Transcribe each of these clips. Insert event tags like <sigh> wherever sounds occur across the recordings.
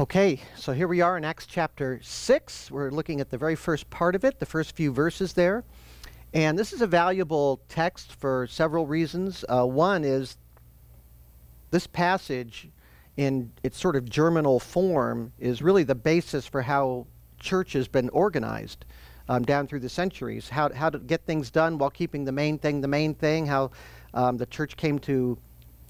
Okay, so here we are in Acts chapter 6. We're looking at the very first part of it, the first few verses there. And this is a valuable text for several reasons. Uh, one is this passage, in its sort of germinal form, is really the basis for how church has been organized um, down through the centuries. How, how to get things done while keeping the main thing the main thing, how um, the church came to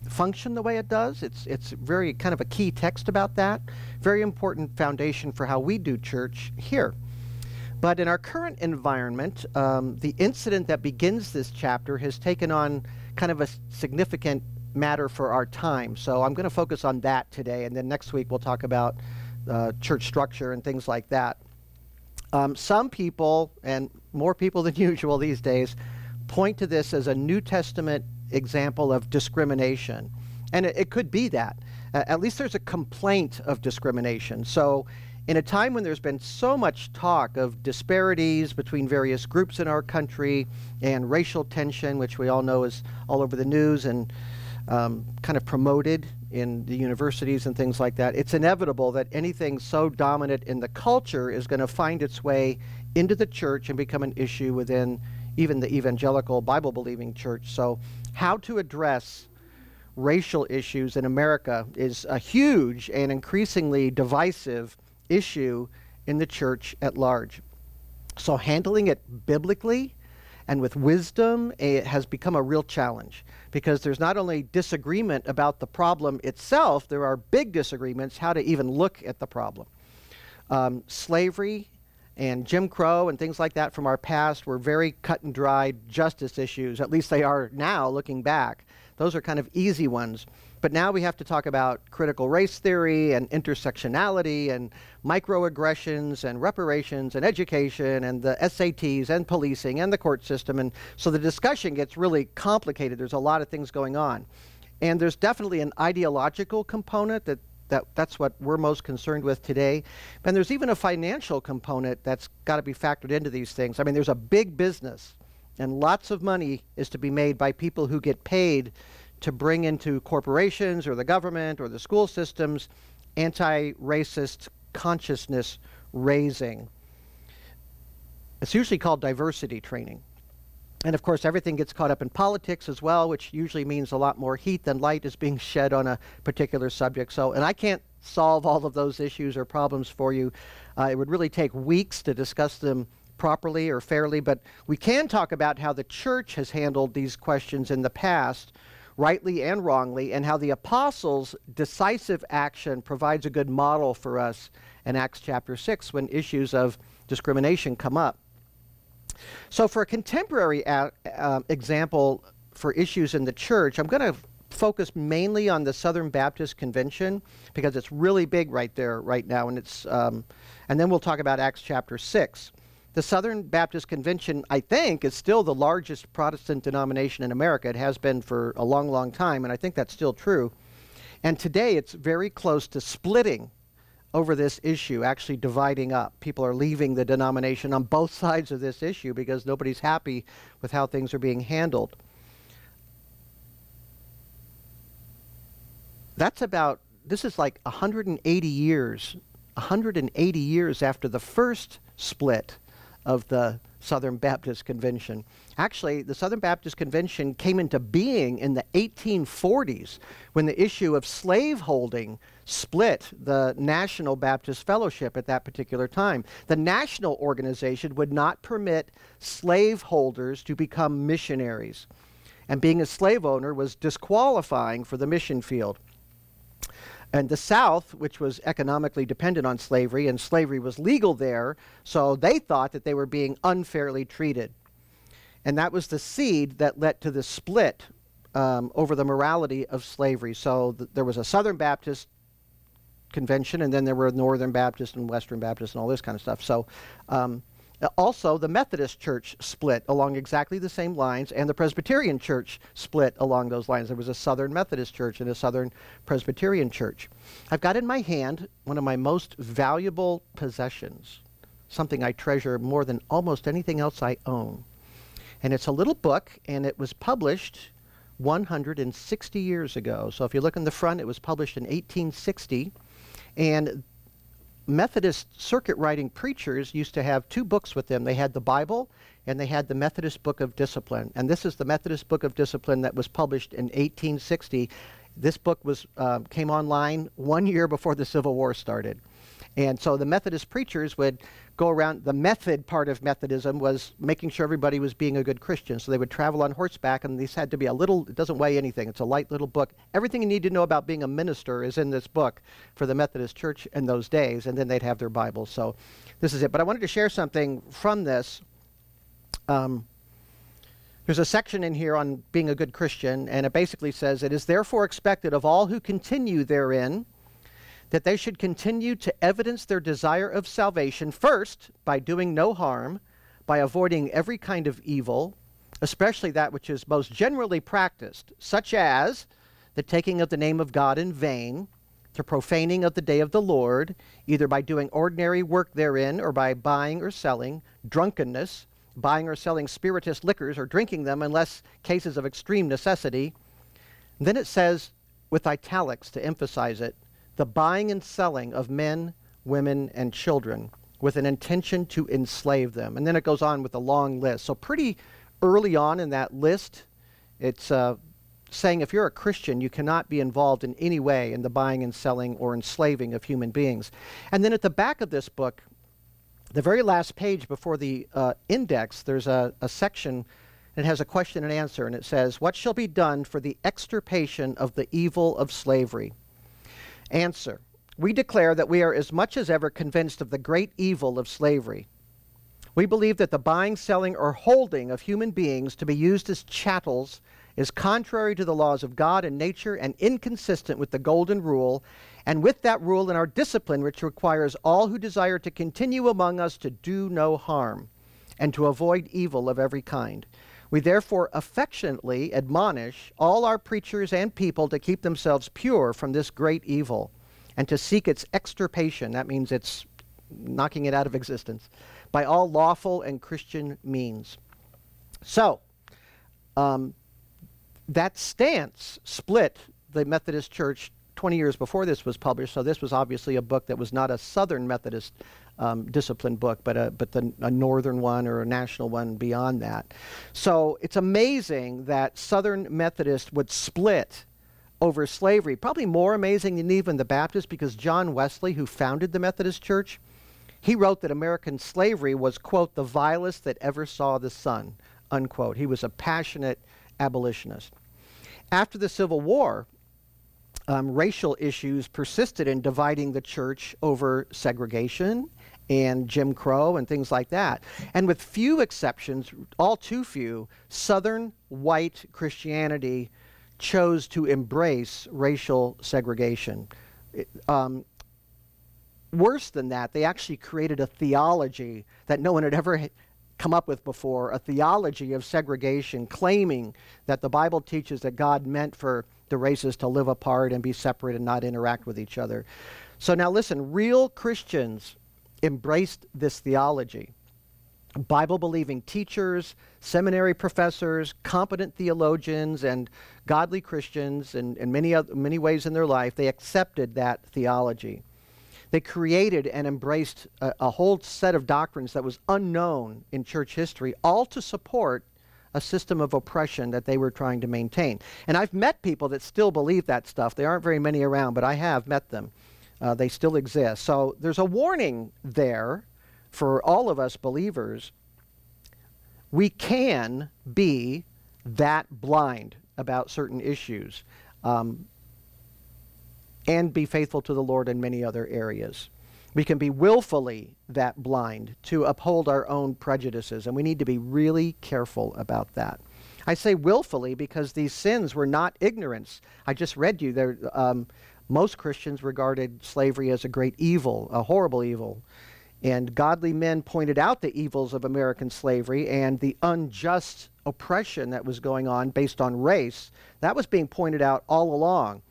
function the way it does. It's, it's very kind of a key text about that. Very important foundation for how we do church here. But in our current environment, um, the incident that begins this chapter has taken on kind of a significant matter for our time. So I'm going to focus on that today, and then next week we'll talk about uh, church structure and things like that. Um, some people, and more people than <laughs> usual these days, point to this as a New Testament example of discrimination. And it, it could be that. Uh, at least there's a complaint of discrimination. So, in a time when there's been so much talk of disparities between various groups in our country and racial tension, which we all know is all over the news and um, kind of promoted in the universities and things like that, it's inevitable that anything so dominant in the culture is going to find its way into the church and become an issue within even the evangelical Bible believing church. So, how to address racial issues in America is a huge and increasingly divisive issue in the church at large. So, handling it biblically and with wisdom it has become a real challenge because there's not only disagreement about the problem itself, there are big disagreements how to even look at the problem. Um, slavery and Jim Crow and things like that from our past were very cut and dried justice issues. At least they are now, looking back. Those are kind of easy ones. But now we have to talk about critical race theory and intersectionality and microaggressions and reparations and education and the SATs and policing and the court system. And so the discussion gets really complicated. There's a lot of things going on. And there's definitely an ideological component that that, that's what we're most concerned with today. And there's even a financial component that's got to be factored into these things. I mean, there's a big business, and lots of money is to be made by people who get paid to bring into corporations or the government or the school systems anti racist consciousness raising. It's usually called diversity training. And of course, everything gets caught up in politics as well, which usually means a lot more heat than light is being <laughs> shed on a particular subject. So, and I can't solve all of those issues or problems for you. Uh, it would really take weeks to discuss them properly or fairly, but we can talk about how the church has handled these questions in the past, rightly and wrongly, and how the apostles' decisive action provides a good model for us in Acts chapter 6 when issues of discrimination come up. So, for a contemporary a- uh, example for issues in the church, I'm going to focus mainly on the Southern Baptist Convention because it's really big right there right now, and it's um, and then we'll talk about Acts chapter six. The Southern Baptist Convention, I think, is still the largest Protestant denomination in America. It has been for a long, long time, and I think that's still true. And today it's very close to splitting over this issue, actually dividing up. People are leaving the denomination on both <laughs> sides of this issue because nobody's happy with how things are being handled. That's about, this is like 180 years, 180 years after the first split of the Southern Baptist Convention. Actually, the Southern Baptist Convention came into being in the 1840s when the issue of slaveholding split the National Baptist Fellowship at that particular time. The national organization would not permit slaveholders to become missionaries, and being a slave owner was disqualifying for the mission field. And the South, which was economically dependent on slavery, and slavery was legal there, so they thought that they were being unfairly treated. And that was the seed that led to the split um, over the morality of slavery. So th- there was a Southern Baptist convention, and then there were Northern Baptist and Western Baptist and all this kind of stuff. So um, also, the Methodist Church split along exactly the same lines, and the Presbyterian Church split along those lines. There was a Southern Methodist Church and a Southern Presbyterian Church. I've got in my hand one of my most valuable possessions, something I treasure more than almost anything else I own. And it's a little book, and it was published 160 years ago. So if you look in the front, it was published in 1860. And Methodist circuit riding preachers used to have two books with them. They had the Bible and they had the Methodist Book of Discipline. And this is the Methodist Book of Discipline that was published in 1860. This book was uh, came online one year before the Civil War started. And so the Methodist preachers would go around. The method part of Methodism was making sure everybody was being a good Christian. So they would travel on horseback, and these had to be a little, it doesn't weigh anything. It's a light little book. Everything you need to know about being a minister is in this book for the Methodist Church in those days, and then they'd have their Bibles. So this is it. But I wanted to share something from this. Um, there's a section in here on being a good Christian, and it basically says, It is therefore expected of all who continue therein that they should continue to evidence their desire of salvation first by doing no harm, by avoiding every kind of evil, especially that which is most generally practiced, such as the taking of the name of God in vain, the profaning of the day of the Lord, either by doing ordinary work therein or by buying or selling, drunkenness, buying or selling spirituous liquors or drinking them unless cases of extreme necessity. And then it says, with italics to emphasize it, the buying and selling of men, women, and children with an intention to enslave them. And then it goes on with a long list. So, pretty early on in that list, it's uh, saying if you're a Christian, you cannot be involved in any way in the buying and selling or enslaving of human beings. And then at the back of this book, the very last page before the uh, index, there's a, a section it has a question and answer, and it says, What shall be done for the extirpation of the evil of slavery? Answer We declare that we are as much as ever convinced of the great evil of slavery. We believe that the buying, selling, or holding of human beings to be used as chattels is contrary to the laws of God and nature and inconsistent with the golden rule, and with that rule in our discipline, which requires all who desire to continue among us to do no harm and to avoid evil of every kind. We therefore affectionately admonish all our preachers and people to keep themselves pure from this great evil and to seek its extirpation. That means it's knocking it out of existence by all lawful and Christian means. So, um, that stance split the Methodist Church 20 years before this was published. So, this was obviously a book that was not a Southern Methodist um, discipline book, but a, but the, a northern one or a national one beyond that. So it's amazing that Southern Methodists would split over slavery. Probably more amazing than even the Baptists, because John Wesley, who founded the Methodist Church, he wrote that American slavery was, quote, the vilest that ever saw the sun, unquote. He was a passionate abolitionist. After the Civil War, um, racial issues persisted in dividing the church over segregation and Jim Crow and things like that. And with few exceptions, all too few, Southern white Christianity chose to embrace racial segregation. um, worse than that, they actually created a theology that no one had ever come up with before a theology of segregation, claiming that the Bible teaches that God meant for the races to live apart and be separate and not interact with each other. So now listen, real Christians embraced this theology. Bible believing teachers, seminary professors, competent theologians, and godly Christians in, in many, other, many ways in their life, they accepted that theology. They created and embraced a, a whole set of doctrines that was unknown in church history, all to support a system of oppression that they were trying to maintain. And I've met people that still believe that stuff. There aren't very many around, but I have met them. Uh, they still exist. So there's a warning there for all of us believers. We can be that blind about certain issues um, and be faithful to the Lord in many other areas. We can be willfully that blind to uphold our own prejudices, and we need to be really careful about that. I say willfully because these sins were not ignorance. I just read you there. Um, most Christians regarded slavery as a great evil, a horrible evil. And godly men pointed out the evils of American slavery and the unjust oppression that was going on based on race. That was being pointed out all along.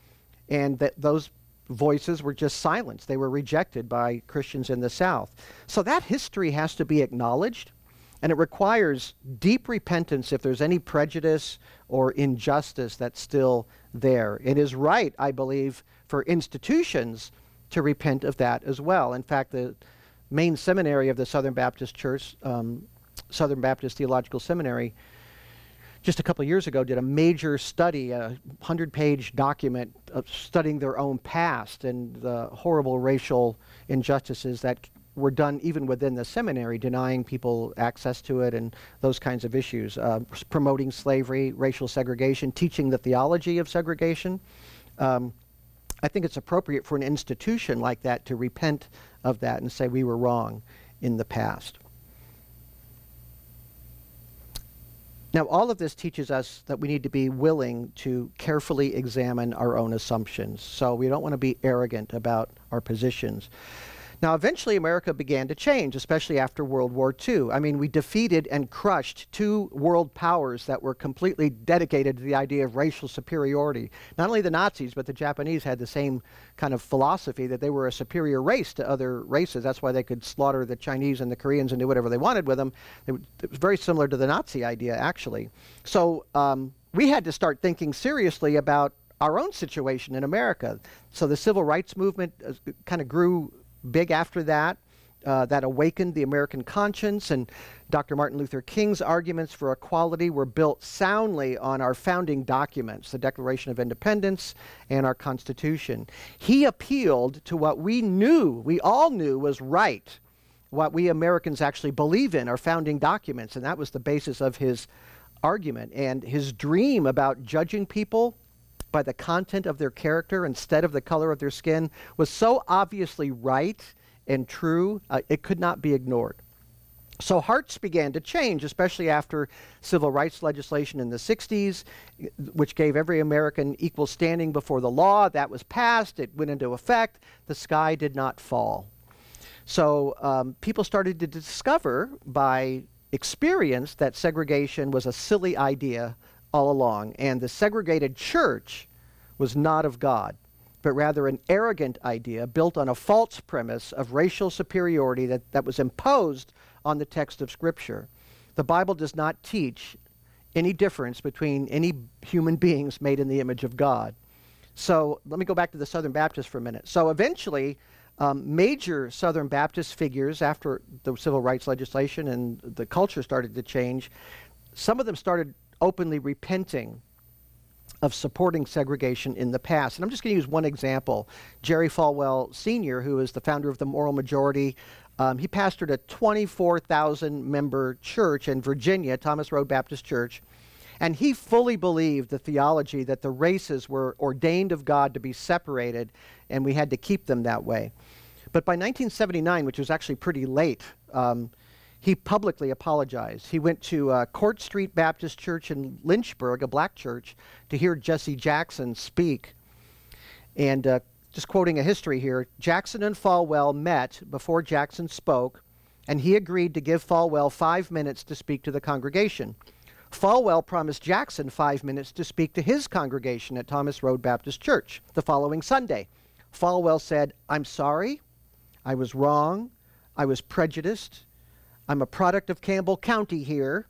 And that those voices were just silenced. They were rejected by Christians in the South. So that history has to be acknowledged. And it requires deep repentance if there's any prejudice or injustice that's still there. It is right, I believe, for institutions to repent of that as well. In fact, the main seminary of the Southern Baptist Church, um, Southern Baptist Theological Seminary, just a couple years ago did a major study, a 100 page document of studying their own past and the horrible racial injustices that were done even within the seminary, denying people access to it and those kinds of issues, uh, promoting slavery, racial segregation, teaching the theology of segregation. Um, I think it's appropriate for an institution like that to repent of that and say we were wrong in the past. Now, all of this teaches us that we need to be willing to carefully examine our own assumptions. So we don't want to be arrogant about our positions. Now, eventually, America began to change, especially after World War II. I mean, we defeated and crushed two world powers that were completely dedicated to the idea of racial superiority. Not only the Nazis, but the Japanese had the same kind of philosophy that they were a superior race to other races. That's why they could slaughter the Chinese and the Koreans and do whatever they wanted with them. It, was very similar to the Nazi idea, actually. So um, we had to start thinking seriously about our own situation in America. So the civil rights movement uh, kind of grew big after that. Uh, that awakened the American conscience, and Dr. Martin Luther King's arguments for equality were built soundly on our founding documents, the Declaration of Independence and our Constitution. He appealed to what we knew, we all knew was right, what we Americans actually believe in, our founding documents, and that was the basis of his argument. And his dream about judging people by the content of their character instead of the color of their skin was so obviously right and true, uh, it could not be ignored. So hearts began to change, especially after civil rights legislation in the 60s, which gave every American equal standing before the law. That was passed, it went into effect. The sky did not fall. So um, people started to discover by experience that segregation was a silly idea all along. And the segregated church was not of God, but rather an arrogant idea built on a false premise of racial superiority that, that was imposed on the text of Scripture. The Bible does not teach any difference between any human beings made in the image of God. So let me go back to the Southern Baptists for a minute. So eventually, um, major Southern Baptist figures, after the civil rights legislation and the culture started to change, some of them started openly repenting of supporting segregation in the past. And I'm just going to use one example. Jerry Falwell Sr., who is the founder of the Moral Majority, um, he pastored a 24,000 member church in Virginia, Thomas Road Baptist Church. And he fully believed the theology that the races were ordained of God to be separated, and we had to keep them that way. But by 1979, which was actually pretty late, um, he publicly apologized. He went to uh, Court Street Baptist Church in Lynchburg, a black church, to hear Jesse Jackson speak. And uh, just quoting a history here Jackson and Falwell met before Jackson spoke, and he agreed to give Falwell five minutes to speak to the congregation. Falwell promised Jackson five minutes to speak to his congregation at Thomas Road Baptist Church the following Sunday. Falwell said, I'm sorry. I was wrong. I was prejudiced. I'm a product of Campbell County here.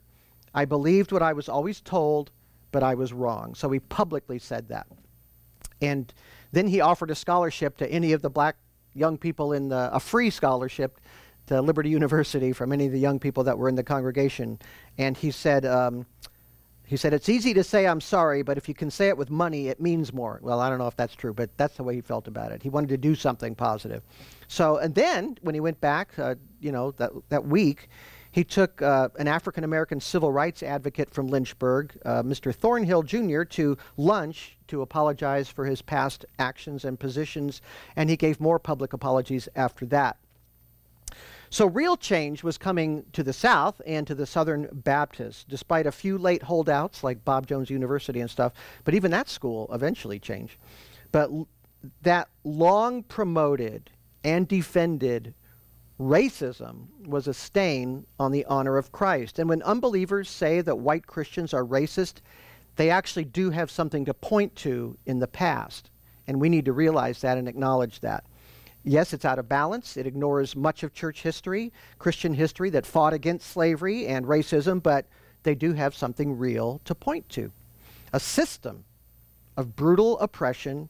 I believed what I was always told, but I was wrong. So he publicly said that. And then he offered a scholarship to any of the black young people in the, a free scholarship to Liberty University from any of the young people that were in the congregation. And he said, um, he said, It's easy to say I'm sorry, but if you can say it with money, it means more. Well, I don't know if that's true, but that's the way he felt about it. He wanted to do something positive. So, and then when he went back, uh, you know, that, that week, he took uh, an African American civil rights advocate from Lynchburg, uh, Mr. Thornhill Jr., to lunch to apologize for his past actions and positions, and he gave more public apologies after that. So real change was coming to the South and to the Southern Baptists, despite a few late holdouts like Bob Jones University and stuff. But even that school eventually changed. But l- that long promoted and defended racism was a stain on the honor of Christ. And when unbelievers say that white Christians are racist, they actually do have something to point to in the past. And we need to realize that and acknowledge that. Yes, it's out of balance. It ignores much of church history, Christian history that fought against slavery and racism, but they do have something real to point to. A system of brutal oppression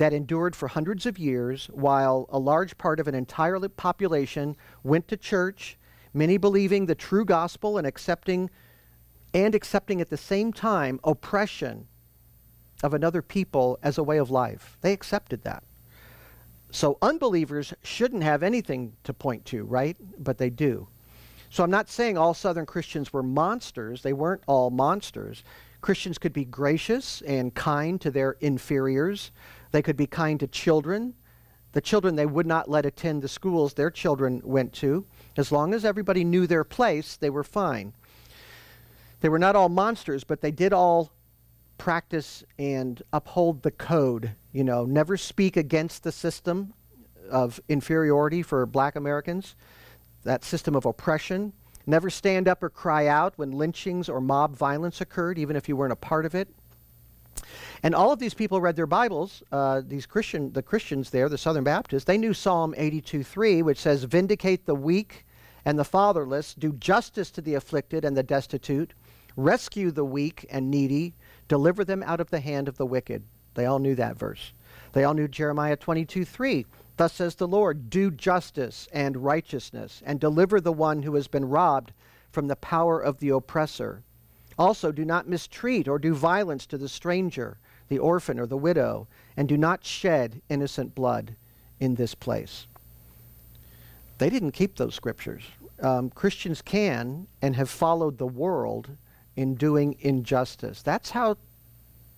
that endured for hundreds of years while a large part of an entire population went to church, many believing the true gospel and accepting and accepting at the same time oppression of another people as a way of life. They accepted that. So unbelievers shouldn't have anything to point to, right? But they do. So I'm not saying all Southern Christians were monsters. They weren't all monsters. Christians could be gracious and kind to their inferiors. They could be kind to children. The children they would not let attend the schools their children went to. As long as everybody knew their place, they were fine. They were not all monsters, but they did all practice and uphold the code. You know, never speak against the system of inferiority for black Americans, that system of oppression. Never stand up or cry out when lynchings or mob violence occurred, even if you weren't a part of it. And all of these people read their Bibles. Uh, these Christian, the Christians there, the Southern Baptists, they knew Psalm 82:3, which says, "Vindicate the weak and the fatherless, do justice to the afflicted and the destitute, rescue the weak and needy, deliver them out of the hand of the wicked. They all knew that verse. They all knew Jeremiah 22 3. Thus says the Lord, do justice and righteousness, and deliver the one who has been robbed from the power of the oppressor. Also, do not mistreat or do violence to the stranger, the orphan, or the widow, and do not shed innocent blood in this place. They didn't keep those scriptures. Um, Christians can and have followed the world in doing injustice. That's how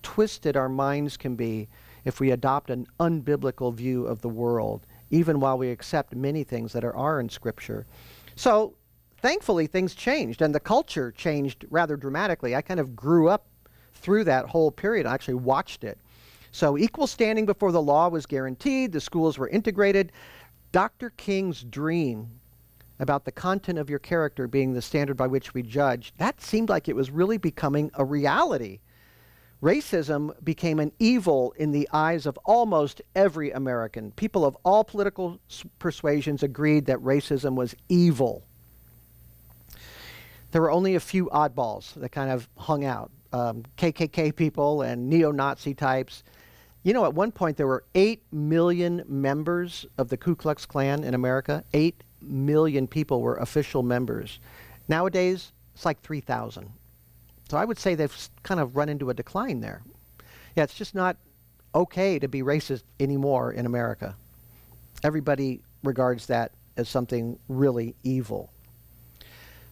twisted our minds can be if we adopt an unbiblical view of the world, even while we accept many things that are, are in Scripture. So, thankfully, things changed, and the culture changed rather dramatically. I kind of grew up through that whole period. I actually watched it. So, equal standing before the law was guaranteed, the schools were integrated. Dr. King's dream about the content of your character being the standard by which we judge, that seemed like it was really becoming a reality. Racism became an evil in the eyes of almost every American. People of all political persuasions agreed that racism was evil. There were only a few oddballs that kind of hung out um, KKK people and neo Nazi types. You know, at one point there were 8 million members of the Ku Klux Klan in America. 8 million people were official members. Nowadays, it's like 3,000. So I would say they've kind of run into a decline there. Yeah, it's just not okay to be racist anymore in America. Everybody regards that as something really evil.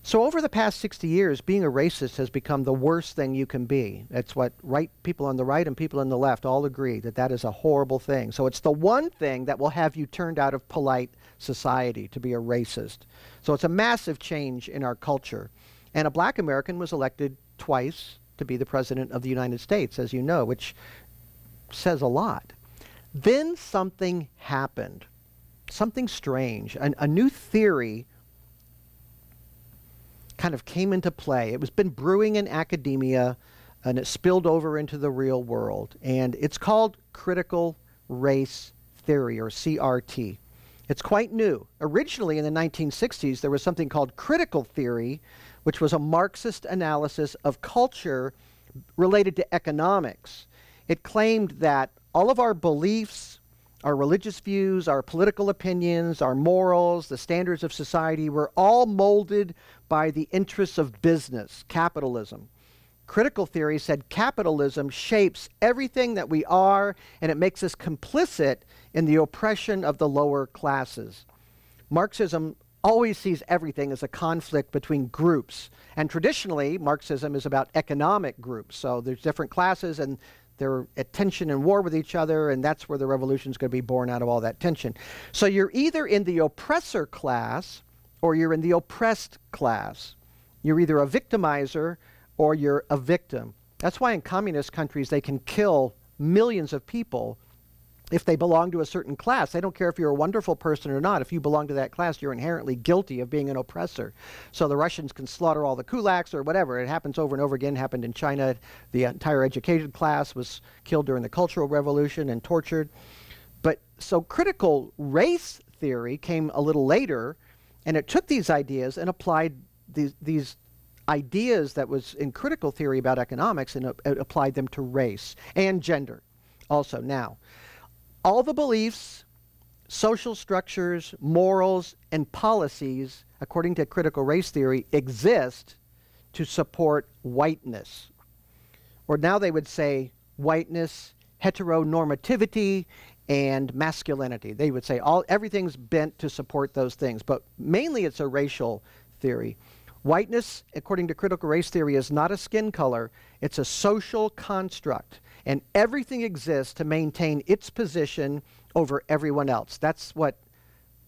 So over the past 60 years, being a racist has become the worst thing you can be. That's what right people on the right and people on the left all agree that that is a horrible thing. So it's the one thing that will have you turned out of polite society to be a racist. So it's a massive change in our culture. And a black American was elected twice to be the president of the United States, as you know, which says a lot. Then something happened. Something strange. An, a new theory kind of came into play. It was been brewing in academia and it spilled over into the real world. And it's called critical race theory or CRT. It's quite new. Originally in the 1960s, there was something called critical theory, which was a Marxist analysis of culture related to economics. It claimed that all of our beliefs, our religious views, our political opinions, our morals, the standards of society were all molded by the interests of business, capitalism. Critical theory said capitalism shapes everything that we are and it makes us complicit in the oppression of the lower classes. Marxism always sees everything as a conflict between groups. And traditionally, Marxism is about economic groups. So there's different classes and they're at tension and war with each other, and that's where the revolution is going to be born out of all that tension. So you're either in the oppressor class or you're in the oppressed class. You're either a victimizer or you're a victim. That's why in communist countries they can kill millions of people if they belong to a certain class. They don't care if you're a wonderful person or not. If you belong to that class, you're inherently guilty of being an oppressor. So the Russians can slaughter all the kulaks or whatever. It happens over and over again. It happened in China. The entire educated class was killed during the Cultural Revolution and tortured. But so critical race theory came a little later, and it took these ideas and applied these, these ideas that was in critical theory about economics and uh, applied them to race and gender also now all the beliefs, social structures, morals, and policies, according to critical race theory, exist to support whiteness. Or now they would say whiteness, heteronormativity, and masculinity. They would say all everything's bent to support those things, but mainly it's a racial theory. Whiteness, according to critical race theory, is not a skin color, it's a social construct. And everything exists to maintain its position over everyone else. That's what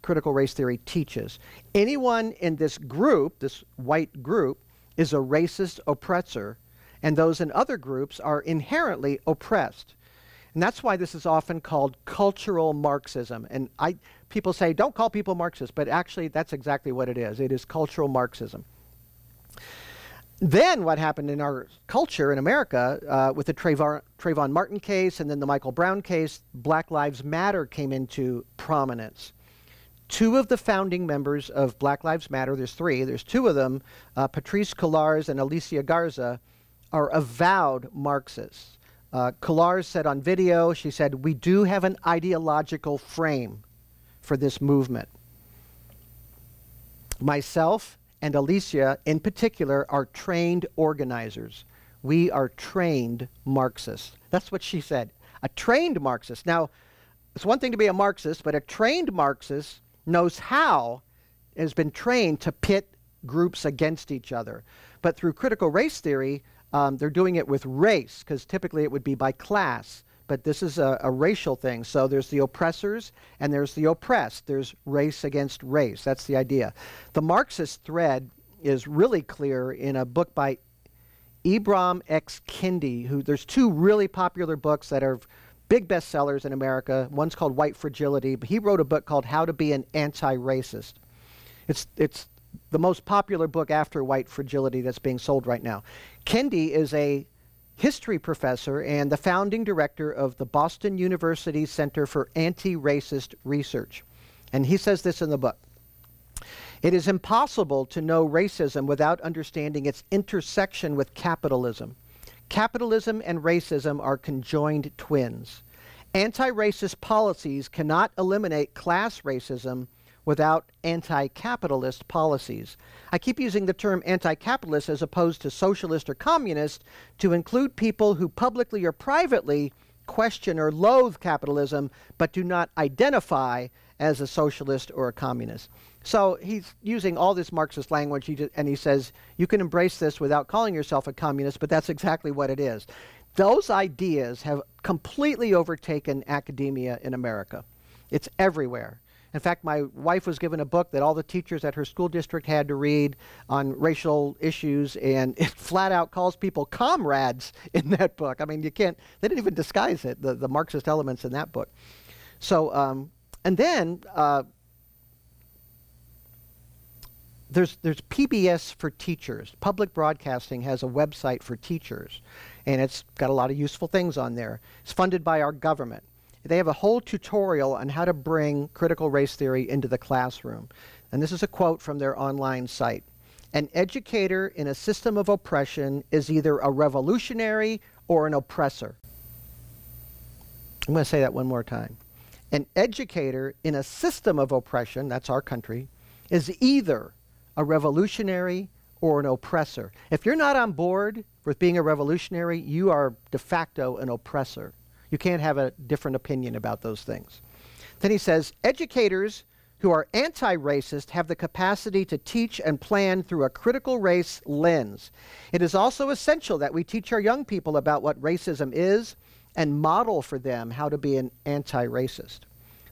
critical race theory teaches. Anyone in this group, this white group, is a racist oppressor, and those in other groups are inherently oppressed. And that's why this is often called cultural Marxism. And I, people say, don't call people Marxists, but actually that's exactly what it is. It is cultural Marxism. Then what happened in our culture in America uh, with the Trayvon, Trayvon Martin case and then the Michael Brown case, Black Lives Matter came into prominence. Two of the founding members of Black Lives Matter, there's three, there's two of them, uh, Patrisse Cullors and Alicia Garza, are avowed Marxists. Uh, Cullors said on video, she said, We do have an ideological frame for this movement. Myself and Alicia, in particular, are trained organizers. We are trained Marxists. That's what she said. A trained Marxist. Now, it's one thing to be a Marxist, but a trained Marxist knows how, has been trained to pit groups against each other. But through critical race theory, um, they're doing it with race, because typically it would be by class. But this is a, a, racial thing. So there's the oppressors and there's the oppressed. There's race against race. That's the idea. The Marxist thread is really clear in a book by Ibram X. Kendi, who there's two really popular books that are big bestsellers in America. One's called White Fragility, but he wrote a book called How to Be an Anti-Racist. It's it's the most popular book after White Fragility that's being sold right now. Kendi is a history professor and the founding director of the Boston University Center for Anti-Racist Research. And he says this in the book. It is impossible to know racism without understanding its intersection with capitalism. Capitalism and racism are conjoined twins. Anti-racist policies cannot eliminate class racism without anti-capitalist policies. I keep using the term anti-capitalist as opposed to socialist or communist to include people who publicly or privately question or loathe capitalism but do not identify as a socialist or a communist. So he's using all this Marxist language he and he says you can embrace this without calling yourself a communist, but that's exactly what it is. Those ideas have completely overtaken academia in America. It's everywhere. In fact, my wife was given a book that all the teachers at her school district had to read on racial issues, and <laughs> it flat out calls people comrades in that book. I mean, you can't, they didn't even disguise it, the, the Marxist elements in that book. So, um, and then uh, there's, there's PBS for teachers. Public Broadcasting has a website for teachers, and it's got a lot of useful things on there. It's funded by our government. They have a whole tutorial on how to bring critical race theory into the classroom. And this is a quote from their online site. An educator in a system of oppression is either a revolutionary or an oppressor. I'm going to say that one more time. An educator in a system of oppression, that's our country, is either a revolutionary or an oppressor. If you're not on board with being a revolutionary, you are de facto an oppressor. You can't have a different opinion about those things. Then he says, educators who are anti-racist have the capacity to teach and plan through a critical race lens. It is also essential that we teach our young people about what racism is and model for them how to be an anti-racist.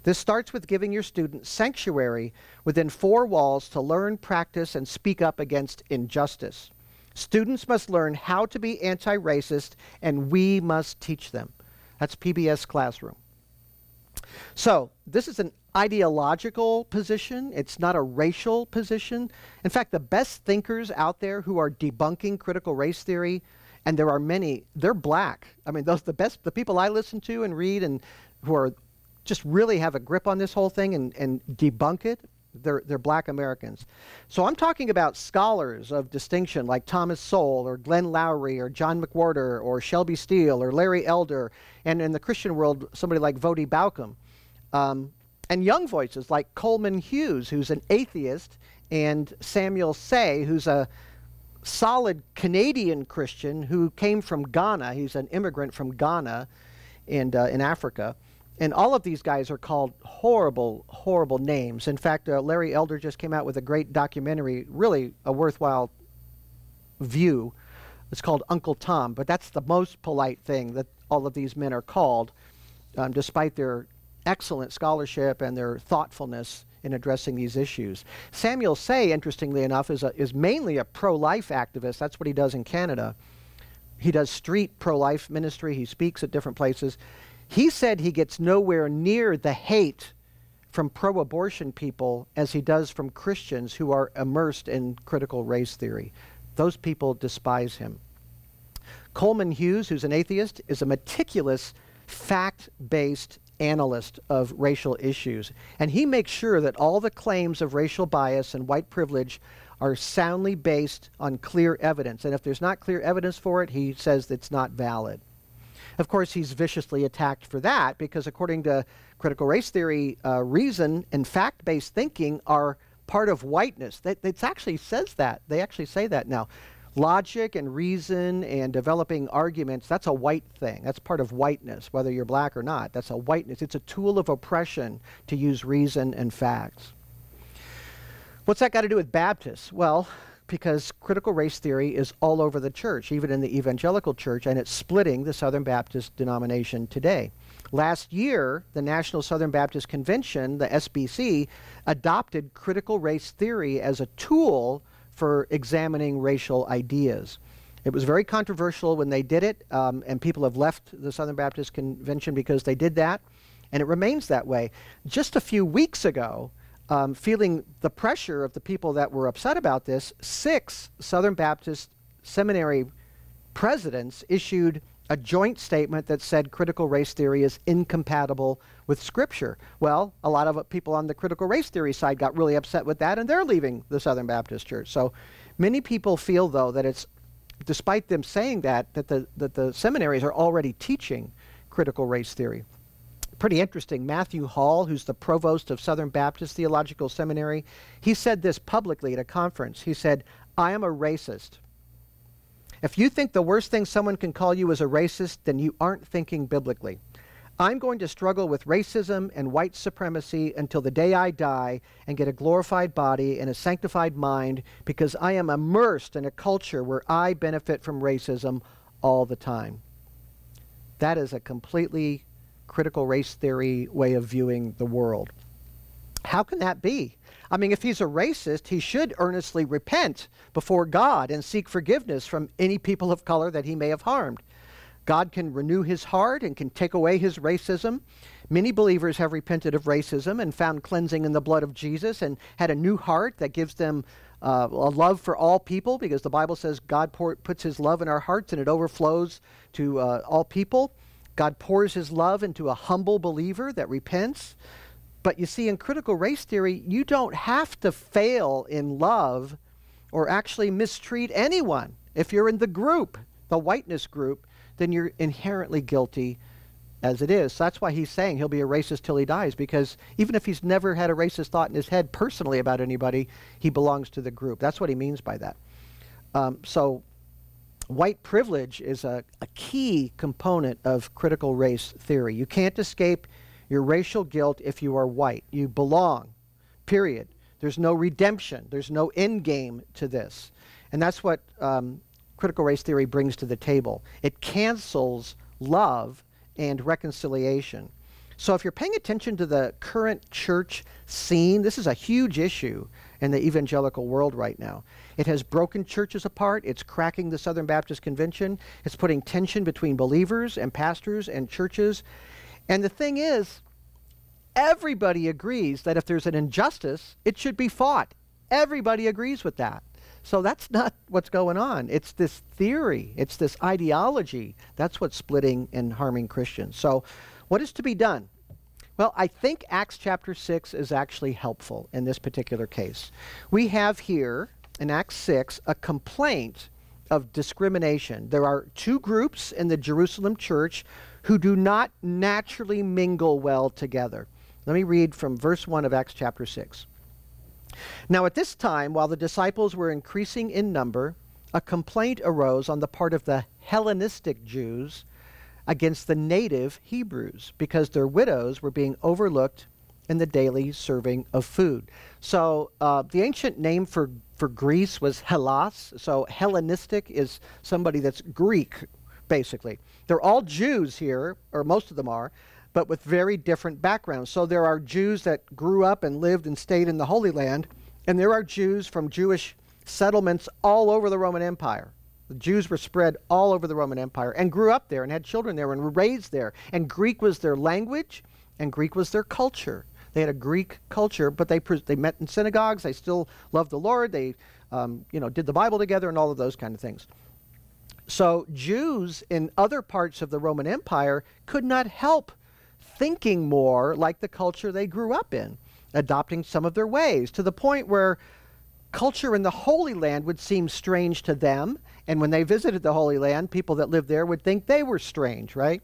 This starts with giving your students sanctuary within four walls to learn, practice, and speak up against injustice. Students must learn how to be anti-racist, and we must teach them. That's PBS Classroom. So this is an ideological position. It's not a racial position. In fact, the best thinkers out there who are debunking critical race theory, and there are many, they're black. I mean, those the best, the people I listen to and read and who are just really have a grip on this whole thing and, and debunk it, They're, they're black Americans. So I'm talking about scholars of distinction like Thomas Sowell or Glenn Loury or John McWhorter or Shelby Steele or Larry Elder, and in the Christian world, somebody like Voddie Baucham. Um, and young voices like Coleman Hughes, who's an atheist, and Samuel Sey, who's a solid Canadian Christian who came from Ghana. He's an immigrant from Ghana and uh, in Africa. And all of these guys are called horrible, horrible names. In fact, uh, Larry Elder just came out with a great documentary, really a worthwhile view. It's called Uncle Tom, but that's the most polite thing that all of these men are called, um, despite their excellent scholarship and their thoughtfulness in addressing these issues. Samuel Sey, interestingly enough, is, a, is mainly a pro life activist. That's what he does in Canada. He does street pro life ministry, he speaks at different places. He said he gets nowhere near the hate from pro abortion people as he does from Christians who are immersed in critical race theory. Those people despise him. Coleman Hughes, who's an atheist, is a meticulous, fact based analyst of racial issues. And he makes sure that all the claims of racial bias and white privilege are soundly based on clear evidence. And if there's not clear evidence for it, he says it's not valid. Of course, he's viciously attacked for that because, according to critical race theory, uh, reason and fact based thinking are part of whiteness. That it actually says that. They actually say that now logic and reason and developing arguments, that's a white thing. That's part of whiteness, whether you're black or not. That's a whiteness. It's a tool of oppression to use reason and facts. What's that got to do with Baptists? Well, because critical race theory is all over the church, even in the evangelical church, and it's splitting the Southern Baptist denomination today. Last year, the National Southern Baptist Convention, the SBC, adopted critical race theory as a tool for examining racial ideas. It was very controversial when they did it, um, and people have left the Southern Baptist Convention because they did that, and it remains that way. Just a few weeks ago, um, feeling the pressure of the people that were upset about this, six Southern Baptist seminary presidents issued a joint statement that said critical race theory is incompatible with Scripture. Well, a lot of people on the critical race theory side got really upset with that, and they're leaving the Southern Baptist Church. So many people feel, though, that it's, despite them saying that, that the, that the seminaries are already teaching critical race theory. Pretty interesting. Matthew Hall, who's the provost of Southern Baptist Theological Seminary, he said this publicly at a conference. He said, I am a racist. If you think the worst thing someone can call you is a racist, then you aren't thinking biblically. I'm going to struggle with racism and white supremacy until the day I die and get a glorified body and a sanctified mind because I am immersed in a culture where I benefit from racism all the time. That is a completely critical race theory way of viewing the world. How can that be? I mean, if he's a racist, he should earnestly repent before God and seek forgiveness from any people of color that he may have harmed. God can renew his heart and can take away his racism. Many believers have repented of racism and found cleansing in the blood of Jesus and had a new heart that gives them uh, a love for all people because the Bible says God pour, puts his love in our hearts and it overflows to uh, all people. God pours his love into a humble believer that repents. But you see, in critical race theory, you don't have to fail in love or actually mistreat anyone. If you're in the group, the whiteness group, then you're inherently guilty as it is. So that's why he's saying he'll be a racist till he dies, because even if he's never had a racist thought in his head personally about anybody, he belongs to the group. That's what he means by that. Um, so white privilege is a, a key component of critical race theory. You can't escape your racial guilt if you are white. You belong, period. There's no redemption, there's no end game to this. And that's what um, critical race theory brings to the table. It cancels love and reconciliation. So if you're paying attention to the current church scene, this is a huge issue in the evangelical world right now. It has broken churches apart. It's cracking the Southern Baptist Convention. It's putting tension between believers and pastors and churches. And the thing is, everybody agrees that if there's an injustice, it should be fought. Everybody agrees with that. So that's not what's going on. It's this theory, it's this ideology. That's what's splitting and harming Christians. So, what is to be done? Well, I think Acts chapter 6 is actually helpful in this particular case. We have here in Acts 6 a complaint of discrimination. There are two groups in the Jerusalem church who do not naturally mingle well together. Let me read from verse 1 of Acts chapter 6. Now, at this time, while the disciples were increasing in number, a complaint arose on the part of the Hellenistic Jews against the native Hebrews because their widows were being overlooked in the daily serving of food. So, uh, the ancient name for, for Greece was Hellas. So, Hellenistic is somebody that's Greek, basically. They're all Jews here, or most of them are, but with very different backgrounds. So, there are Jews that grew up and lived and stayed in the Holy Land, and there are Jews from Jewish settlements all over the Roman Empire. The Jews were spread all over the Roman Empire and grew up there and had children there and were raised there. And Greek was their language and Greek was their culture. They had a Greek culture, but they, they met in synagogues. They still loved the Lord. They um, you know, did the Bible together and all of those kind of things. So Jews in other parts of the Roman Empire could not help thinking more like the culture they grew up in, adopting some of their ways to the point where culture in the Holy Land would seem strange to them. And when they visited the Holy Land, people that lived there would think they were strange, right?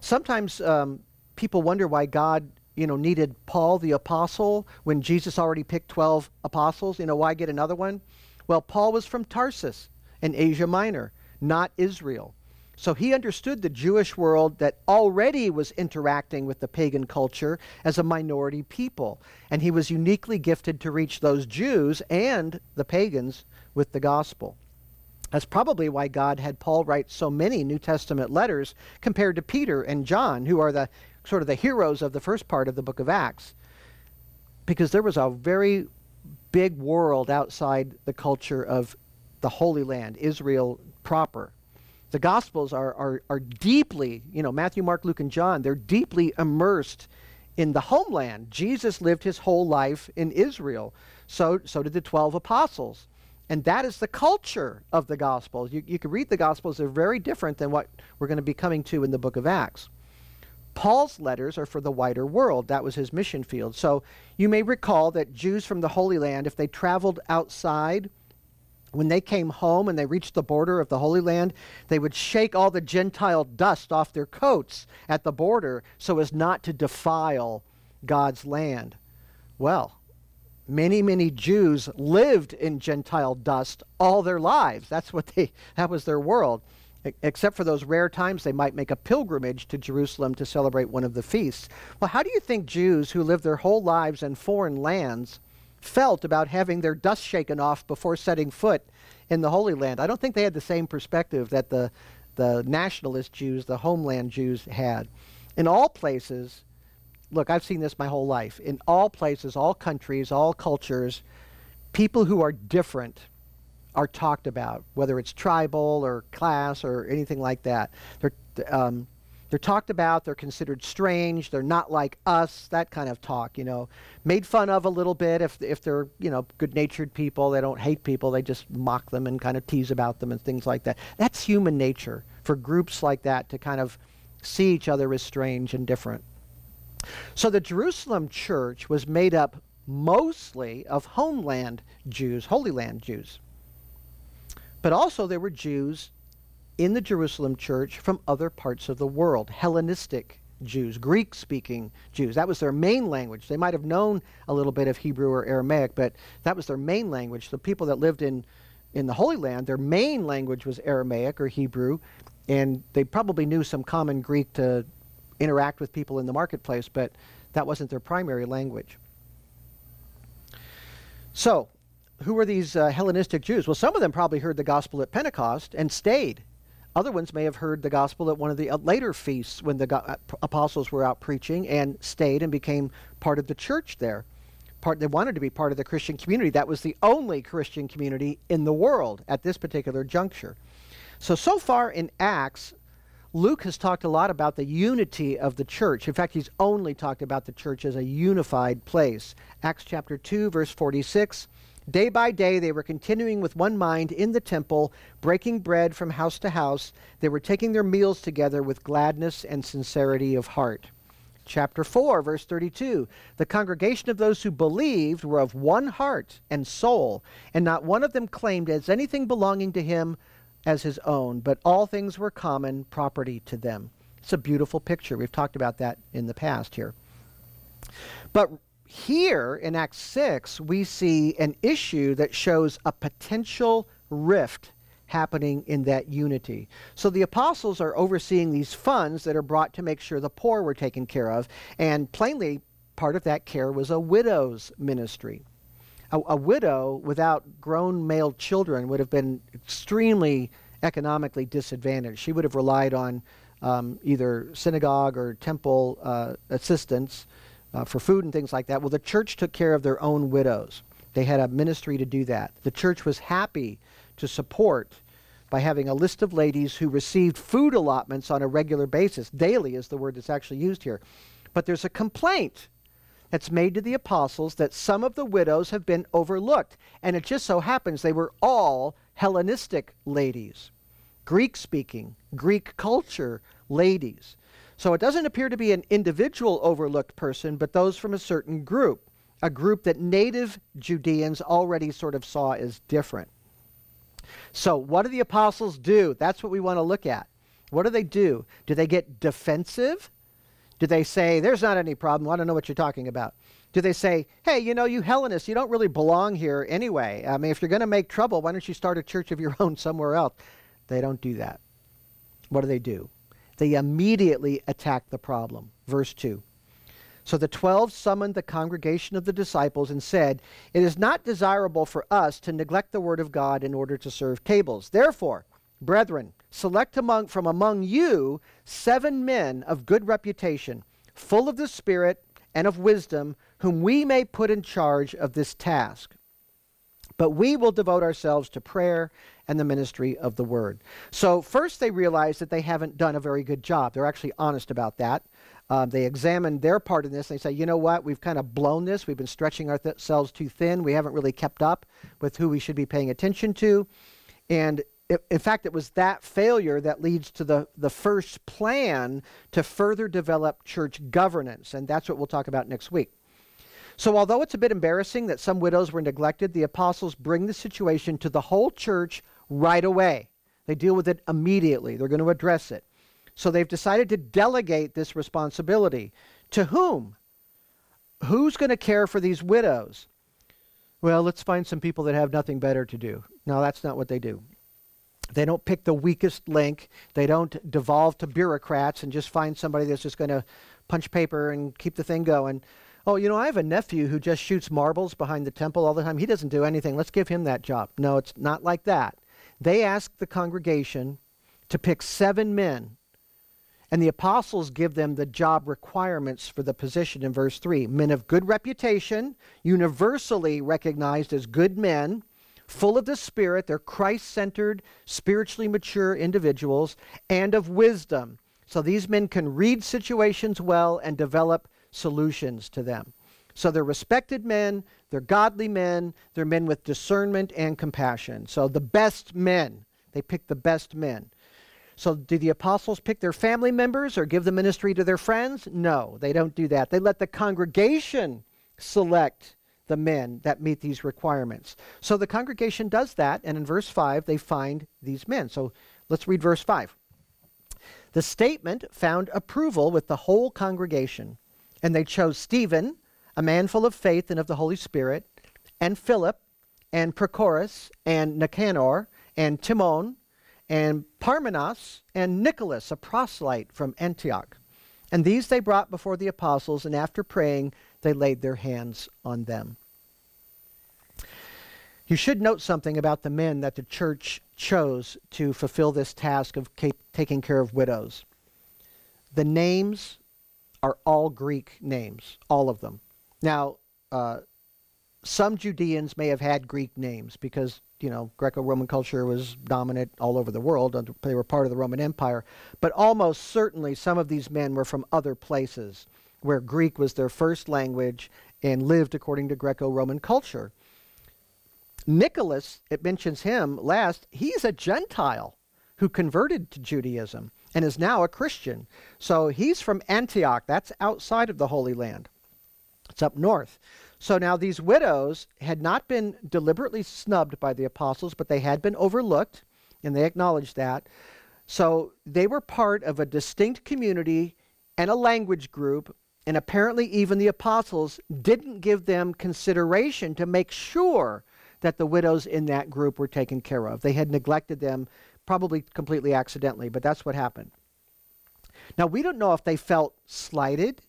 Sometimes um, people wonder why God, you know, needed Paul the apostle when Jesus already picked 12 apostles. You know, why get another one? Well, Paul was from Tarsus in Asia Minor, not Israel. So he understood the Jewish world that already was interacting with the pagan culture as a minority people. And he was uniquely gifted to reach those Jews and the pagans with the gospel. That's probably why God had Paul write so many New Testament letters compared to Peter and John, who are the sort of the heroes of the first part of the book of Acts. Because there was a very big world outside the culture of the Holy Land, Israel proper the Gospels are, are, are deeply, you know, Matthew, Mark, Luke, and John, they're deeply immersed in the homeland. Jesus lived his whole life in Israel. So, so did the 12 apostles. And that is the culture of the Gospels. You, you can read the Gospels, they're very different than what we're going to be coming to in the book of Acts. Paul's letters are for the wider world. That was his mission field. So you may recall that Jews from the Holy Land, if they traveled outside when they came home and they reached the border of the Holy Land, they would shake all the Gentile dust off their coats at the border so as not to defile God's land. Well, many, many Jews lived in Gentile dust all their lives. That's what they, that was their world. Except for those rare times they might make a pilgrimage to Jerusalem to celebrate one of the feasts. Well, how do you think Jews who lived their whole lives in foreign lands felt about having their dust shaken off before setting foot in the Holy Land. I don't think they had the same perspective that the, the nationalist Jews, the homeland Jews, had. In all places, look, I've seen this my whole life. In all places, all countries, all cultures, people who are different are talked about, whether it's tribal or class or anything like that. They're, um, they're talked about, they're considered strange, they're not like us, that kind of talk, you know. Made fun of a little bit if, if they're, you know, good natured people, they don't hate people, they just mock them and kind of tease about them and things like that. That's human nature for groups like that to kind of see each other as strange and different. So the Jerusalem church was made up mostly of homeland Jews, Holy Land Jews. But also there were Jews in the Jerusalem church from other parts of the world, Hellenistic Jews, Greek speaking Jews. That was their main language. They might have known a little bit of Hebrew or Aramaic, but that was their main language. The people that lived in, in the Holy Land, their main language was Aramaic or Hebrew, and they probably knew some common Greek to interact with people in the marketplace, but that wasn't their primary language. So, who were these uh, Hellenistic Jews? Well, some of them probably heard the gospel at Pentecost and stayed other ones may have heard the gospel at one of the uh, later feasts when the go- uh, apostles were out preaching and stayed and became part of the church there. Part, they wanted to be part of the Christian community. That was the only Christian community in the world at this particular juncture. So, so far in Acts, Luke has talked a lot about the unity of the church. In fact, he's only talked about the church as a unified place. Acts chapter 2, verse 46 Day by day, they were continuing with one mind in the temple, breaking bread from house to house. They were taking their meals together with gladness and sincerity of heart. chapter 4, verse 32. The congregation of those who believed were of one heart and soul, and not one of them claimed as anything belonging to him as his own, but all things were common property to them. It's a beautiful picture. We've talked about that in the past here. But here in Acts 6, we see an issue that shows a potential rift happening in that unity. So the apostles are overseeing these funds that are brought to make sure the poor were taken care of, and plainly, part of that care was a widow's ministry. A, a widow without grown male children would have been extremely economically disadvantaged. She would have relied on um, either synagogue or temple uh, assistance uh, for food and things like that. Well, the church took care of their own widows. They had a ministry to do that. The church was happy to support by having a list of ladies who received food allotments on a regular basis. Daily is the word that's actually used here. But there's a complaint that's made to the apostles that some of the widows have been overlooked. And it just so happens they were all Hellenistic ladies, Greek speaking, Greek culture ladies. So it doesn't appear to be an individual overlooked person, but those from a certain group, a group that native Judeans already sort of saw as different. So, what do the apostles do? That's what we want to look at. What do they do? Do they get defensive? Do they say, there's not any problem? I don't know what you're talking about. Do they say, hey, you know, you Hellenists, you don't really belong here anyway. I mean, if you're going to make trouble, why don't you start a church of your <laughs> own somewhere else? They don't do that. What do they do? They immediately attack the problem. Verse 2. So the twelve summoned the congregation of the disciples and said, It is not desirable for us to neglect the word of God in order to serve tables. Therefore, brethren, select among, from among you seven men of good reputation, full of the Spirit and of wisdom, whom we may put in charge of this task. But we will devote ourselves to prayer and the ministry of the word. So, first, they realize that they haven't done a very good job. They're actually honest about that. Um, they examine their part in this. And They say, you know what, we've kind of blown this. We've been stretching ourselves too thin. We haven't really kept up with who we should be paying attention to. And it, in fact, it was that failure that leads to the, the first plan to further develop church governance. And that's what we'll talk about next week. So, although it's a bit embarrassing that some widows were neglected, the apostles bring the situation to the whole church right away. They deal with it immediately, they're going to address it. So they've decided to delegate this responsibility. To whom? Who's going to care for these widows? Well, let's find some people that have nothing better to do. No, that's not what they do. They don't pick the weakest link. They don't devolve to bureaucrats and just find somebody that's just going to punch paper and keep the thing going. Oh, you know, I have a nephew who just shoots marbles behind the temple all the time. He doesn't do anything. Let's give him that job. No, it's not like that. They ask the congregation to pick seven men and the apostles give them the job requirements for the position in verse 3 men of good reputation, universally recognized as good men, full of the Spirit, they're Christ centered, spiritually mature individuals, and of wisdom. So these men can read situations well and develop solutions to them. So they're respected men, they're godly men, they're men with discernment and compassion. So the best men, they pick the best men. So, do the apostles pick their family members or give the ministry to their friends? No, they don't do that. They let the congregation select the men that meet these requirements. So, the congregation does that, and in verse 5, they find these men. So, let's read verse 5. The statement found approval with the whole congregation, and they chose Stephen, a man full of faith and of the Holy Spirit, and Philip, and Prochorus, and Nicanor, and Timon and Parmenas and Nicholas, a proselyte from Antioch. And these they brought before the apostles, and after praying, they laid their hands on them. You should note something about the men that the church chose to fulfill this task of taking care of widows. The names are all Greek names, all of them. Now, uh, some Judeans may have had Greek names because you know, Greco-Roman culture was dominant all over the world. They were part of the Roman Empire. But almost certainly some of these men were from other places where Greek was their first language and lived according to Greco-Roman culture. Nicholas, it mentions him last, he's a Gentile who converted to Judaism and is now a Christian. So he's from Antioch. That's outside of the Holy Land. It's up north. So now these widows had not been deliberately snubbed by the apostles, but they had been overlooked, and they acknowledged that. So they were part of a distinct community and a language group, and apparently even the apostles didn't give them consideration to make sure that the widows in that group were taken care of. They had neglected them, probably completely accidentally, but that's what happened. Now, we don't know if they felt slighted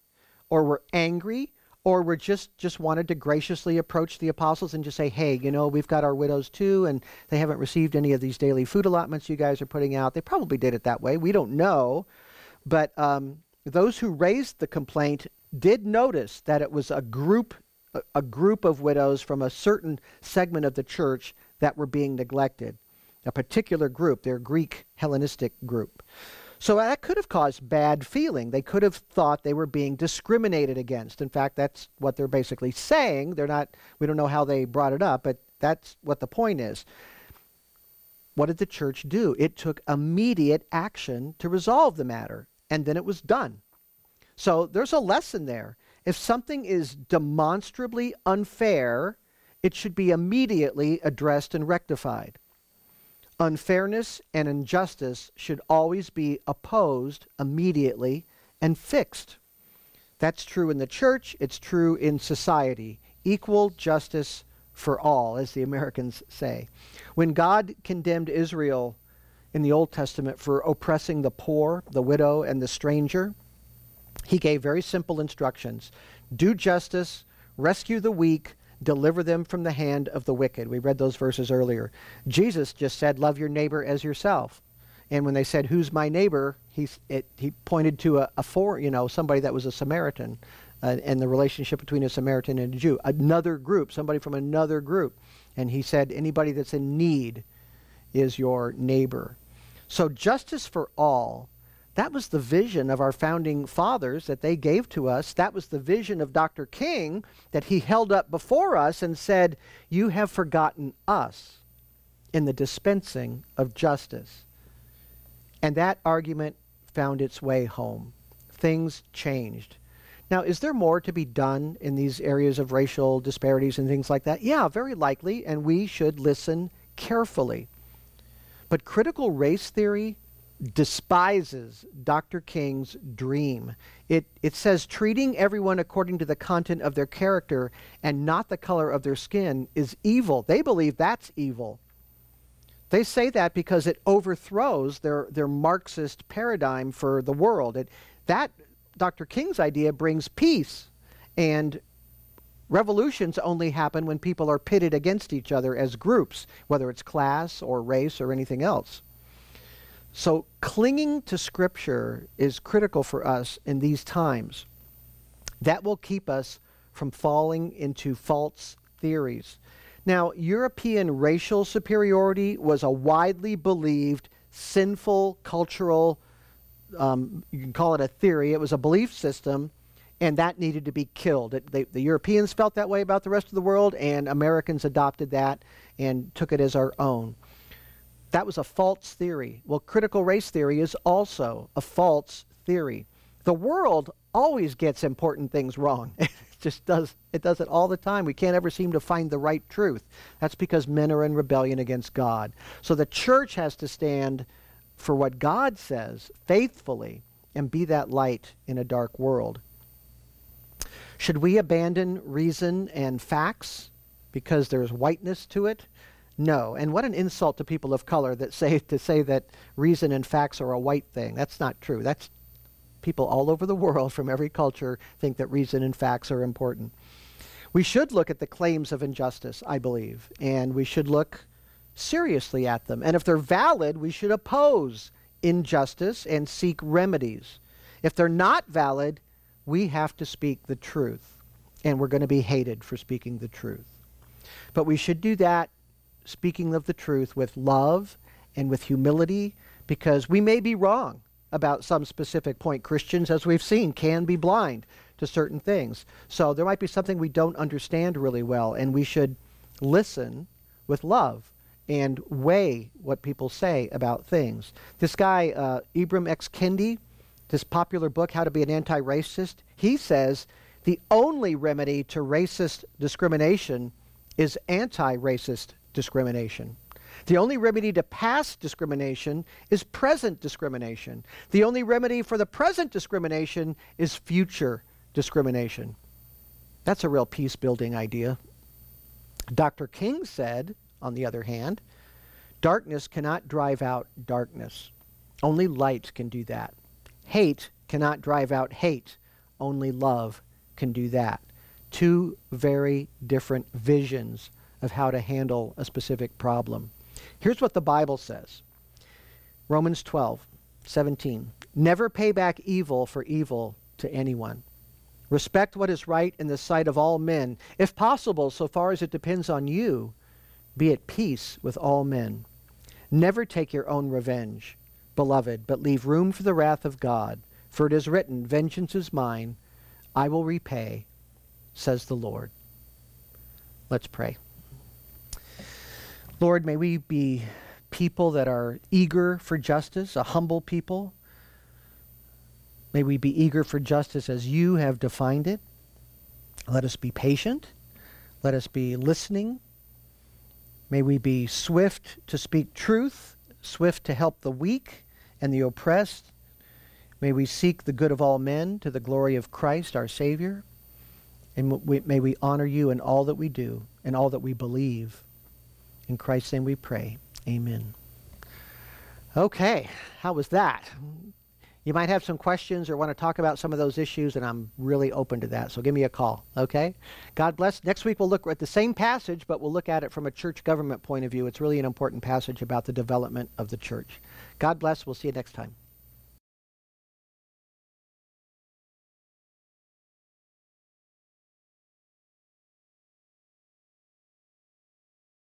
or were angry or were just just wanted to graciously approach the apostles and just say, "Hey, you know, we've got our widows too, and they haven't received any of these daily food allotments you guys are putting out." They probably did it that way. We don't know, but um, those who raised the complaint did notice that it was a group a, a group of widows from a certain segment of the church that were being neglected, a particular group, their Greek Hellenistic group. So that could have caused bad feeling. They could have thought they were being discriminated against. In fact, that's what they're basically saying. They're not we don't know how they brought it up, but that's what the point is. What did the church do? It took immediate action to resolve the matter, and then it was done. So there's a lesson there. If something is demonstrably unfair, it should be immediately addressed and rectified. Unfairness and injustice should always be opposed immediately and fixed. That's true in the church, it's true in society. Equal justice for all, as the Americans say. When God condemned Israel in the Old Testament for oppressing the poor, the widow, and the stranger, he gave very simple instructions do justice, rescue the weak, deliver them from the hand of the wicked. We read those verses earlier. Jesus just said, Love your neighbor as yourself. And when they said, Who's my neighbor? He, it, he pointed to a, a for, you know, somebody that was a Samaritan uh, and the relationship between a Samaritan and a Jew. Another group, somebody from another group. And he said, Anybody that's in need is your neighbor. So justice for all that was the vision of our founding fathers that they gave to us. That was the vision of Dr. King that he held up before us and said, You have forgotten us in the dispensing of justice. And that argument found its way home. Things changed. Now, is there more to be done in these areas of racial disparities and things like that? Yeah, very likely, and we should listen carefully. But critical race theory despises Dr. King's dream. It, it says treating everyone according to the content of their character and not the color of their skin is evil. They believe that's evil. They say that because it overthrows their, their Marxist paradigm for the world. It, that, Dr. King's idea, brings peace. And revolutions only happen when people are pitted against each other as groups, whether it's class or race or anything else. So, clinging to Scripture is critical for us in these times. That will keep us from falling into false theories. Now, European racial superiority was a widely believed sinful cultural, um, you can call it a theory, it was a belief system, and that needed to be killed. It, they, the Europeans felt that way about the rest of the world, and Americans adopted that and took it as our own. That was a false theory. Well, critical race theory is also a false theory. The world always gets important things wrong. <laughs> it just does it does it all the time. We can't ever seem to find the right truth. That's because men are in rebellion against God. So the church has to stand for what God says faithfully and be that light in a dark world. Should we abandon reason and facts because there's whiteness to it? No. And what an insult to people of color that say to say that reason and facts are a white thing. That's not true. That's people all over the world from every culture think that reason and facts are important. We should look at the claims of injustice, I believe, and we should look seriously at them. And if they're valid, we should oppose injustice and seek remedies. If they're not valid, we have to speak the truth, and we're going to be hated for speaking the truth. But we should do that speaking of the truth with love and with humility because we may be wrong about some specific point. Christians, as we've seen, can be blind to certain things. So there might be something we don't understand really well, and we should listen with love and weigh what people say about things. This guy, uh, Ibram X. Kendi, this popular book, How to Be an Anti Racist, he says the only remedy to racist discrimination is anti racist discrimination. The only remedy to past discrimination is present discrimination. The only remedy for the present discrimination is future discrimination. That's a real peace building idea. Dr. King said, on the other hand, darkness cannot drive out darkness. Only light can do that. Hate cannot drive out hate. Only love can do that. Two very different visions of how to handle a specific problem. Here's what the Bible says Romans 12, 17. Never pay back evil for evil to anyone. Respect what is right in the sight of all men. If possible, so far as it depends on you, be at peace with all men. Never take your own revenge, beloved, but leave room for the wrath of God. For it is written, Vengeance is mine, I will repay, says the Lord. Let's pray. Lord, may we be people that are eager for justice, a humble people. May we be eager for justice as you have defined it. Let us be patient. Let us be listening. May we be swift to speak truth, swift to help the weak and the oppressed. May we seek the good of all men to the glory of Christ, our Savior. And may we honor you in all that we do and all that we believe. In Christ's name we pray. Amen. Okay, how was that? You might have some questions or want to talk about some of those issues, and I'm really open to that. So give me a call, okay? God bless. Next week we'll look at the same passage, but we'll look at it from a church government point of view. It's really an important passage about the development of the church. God bless. We'll see you next time.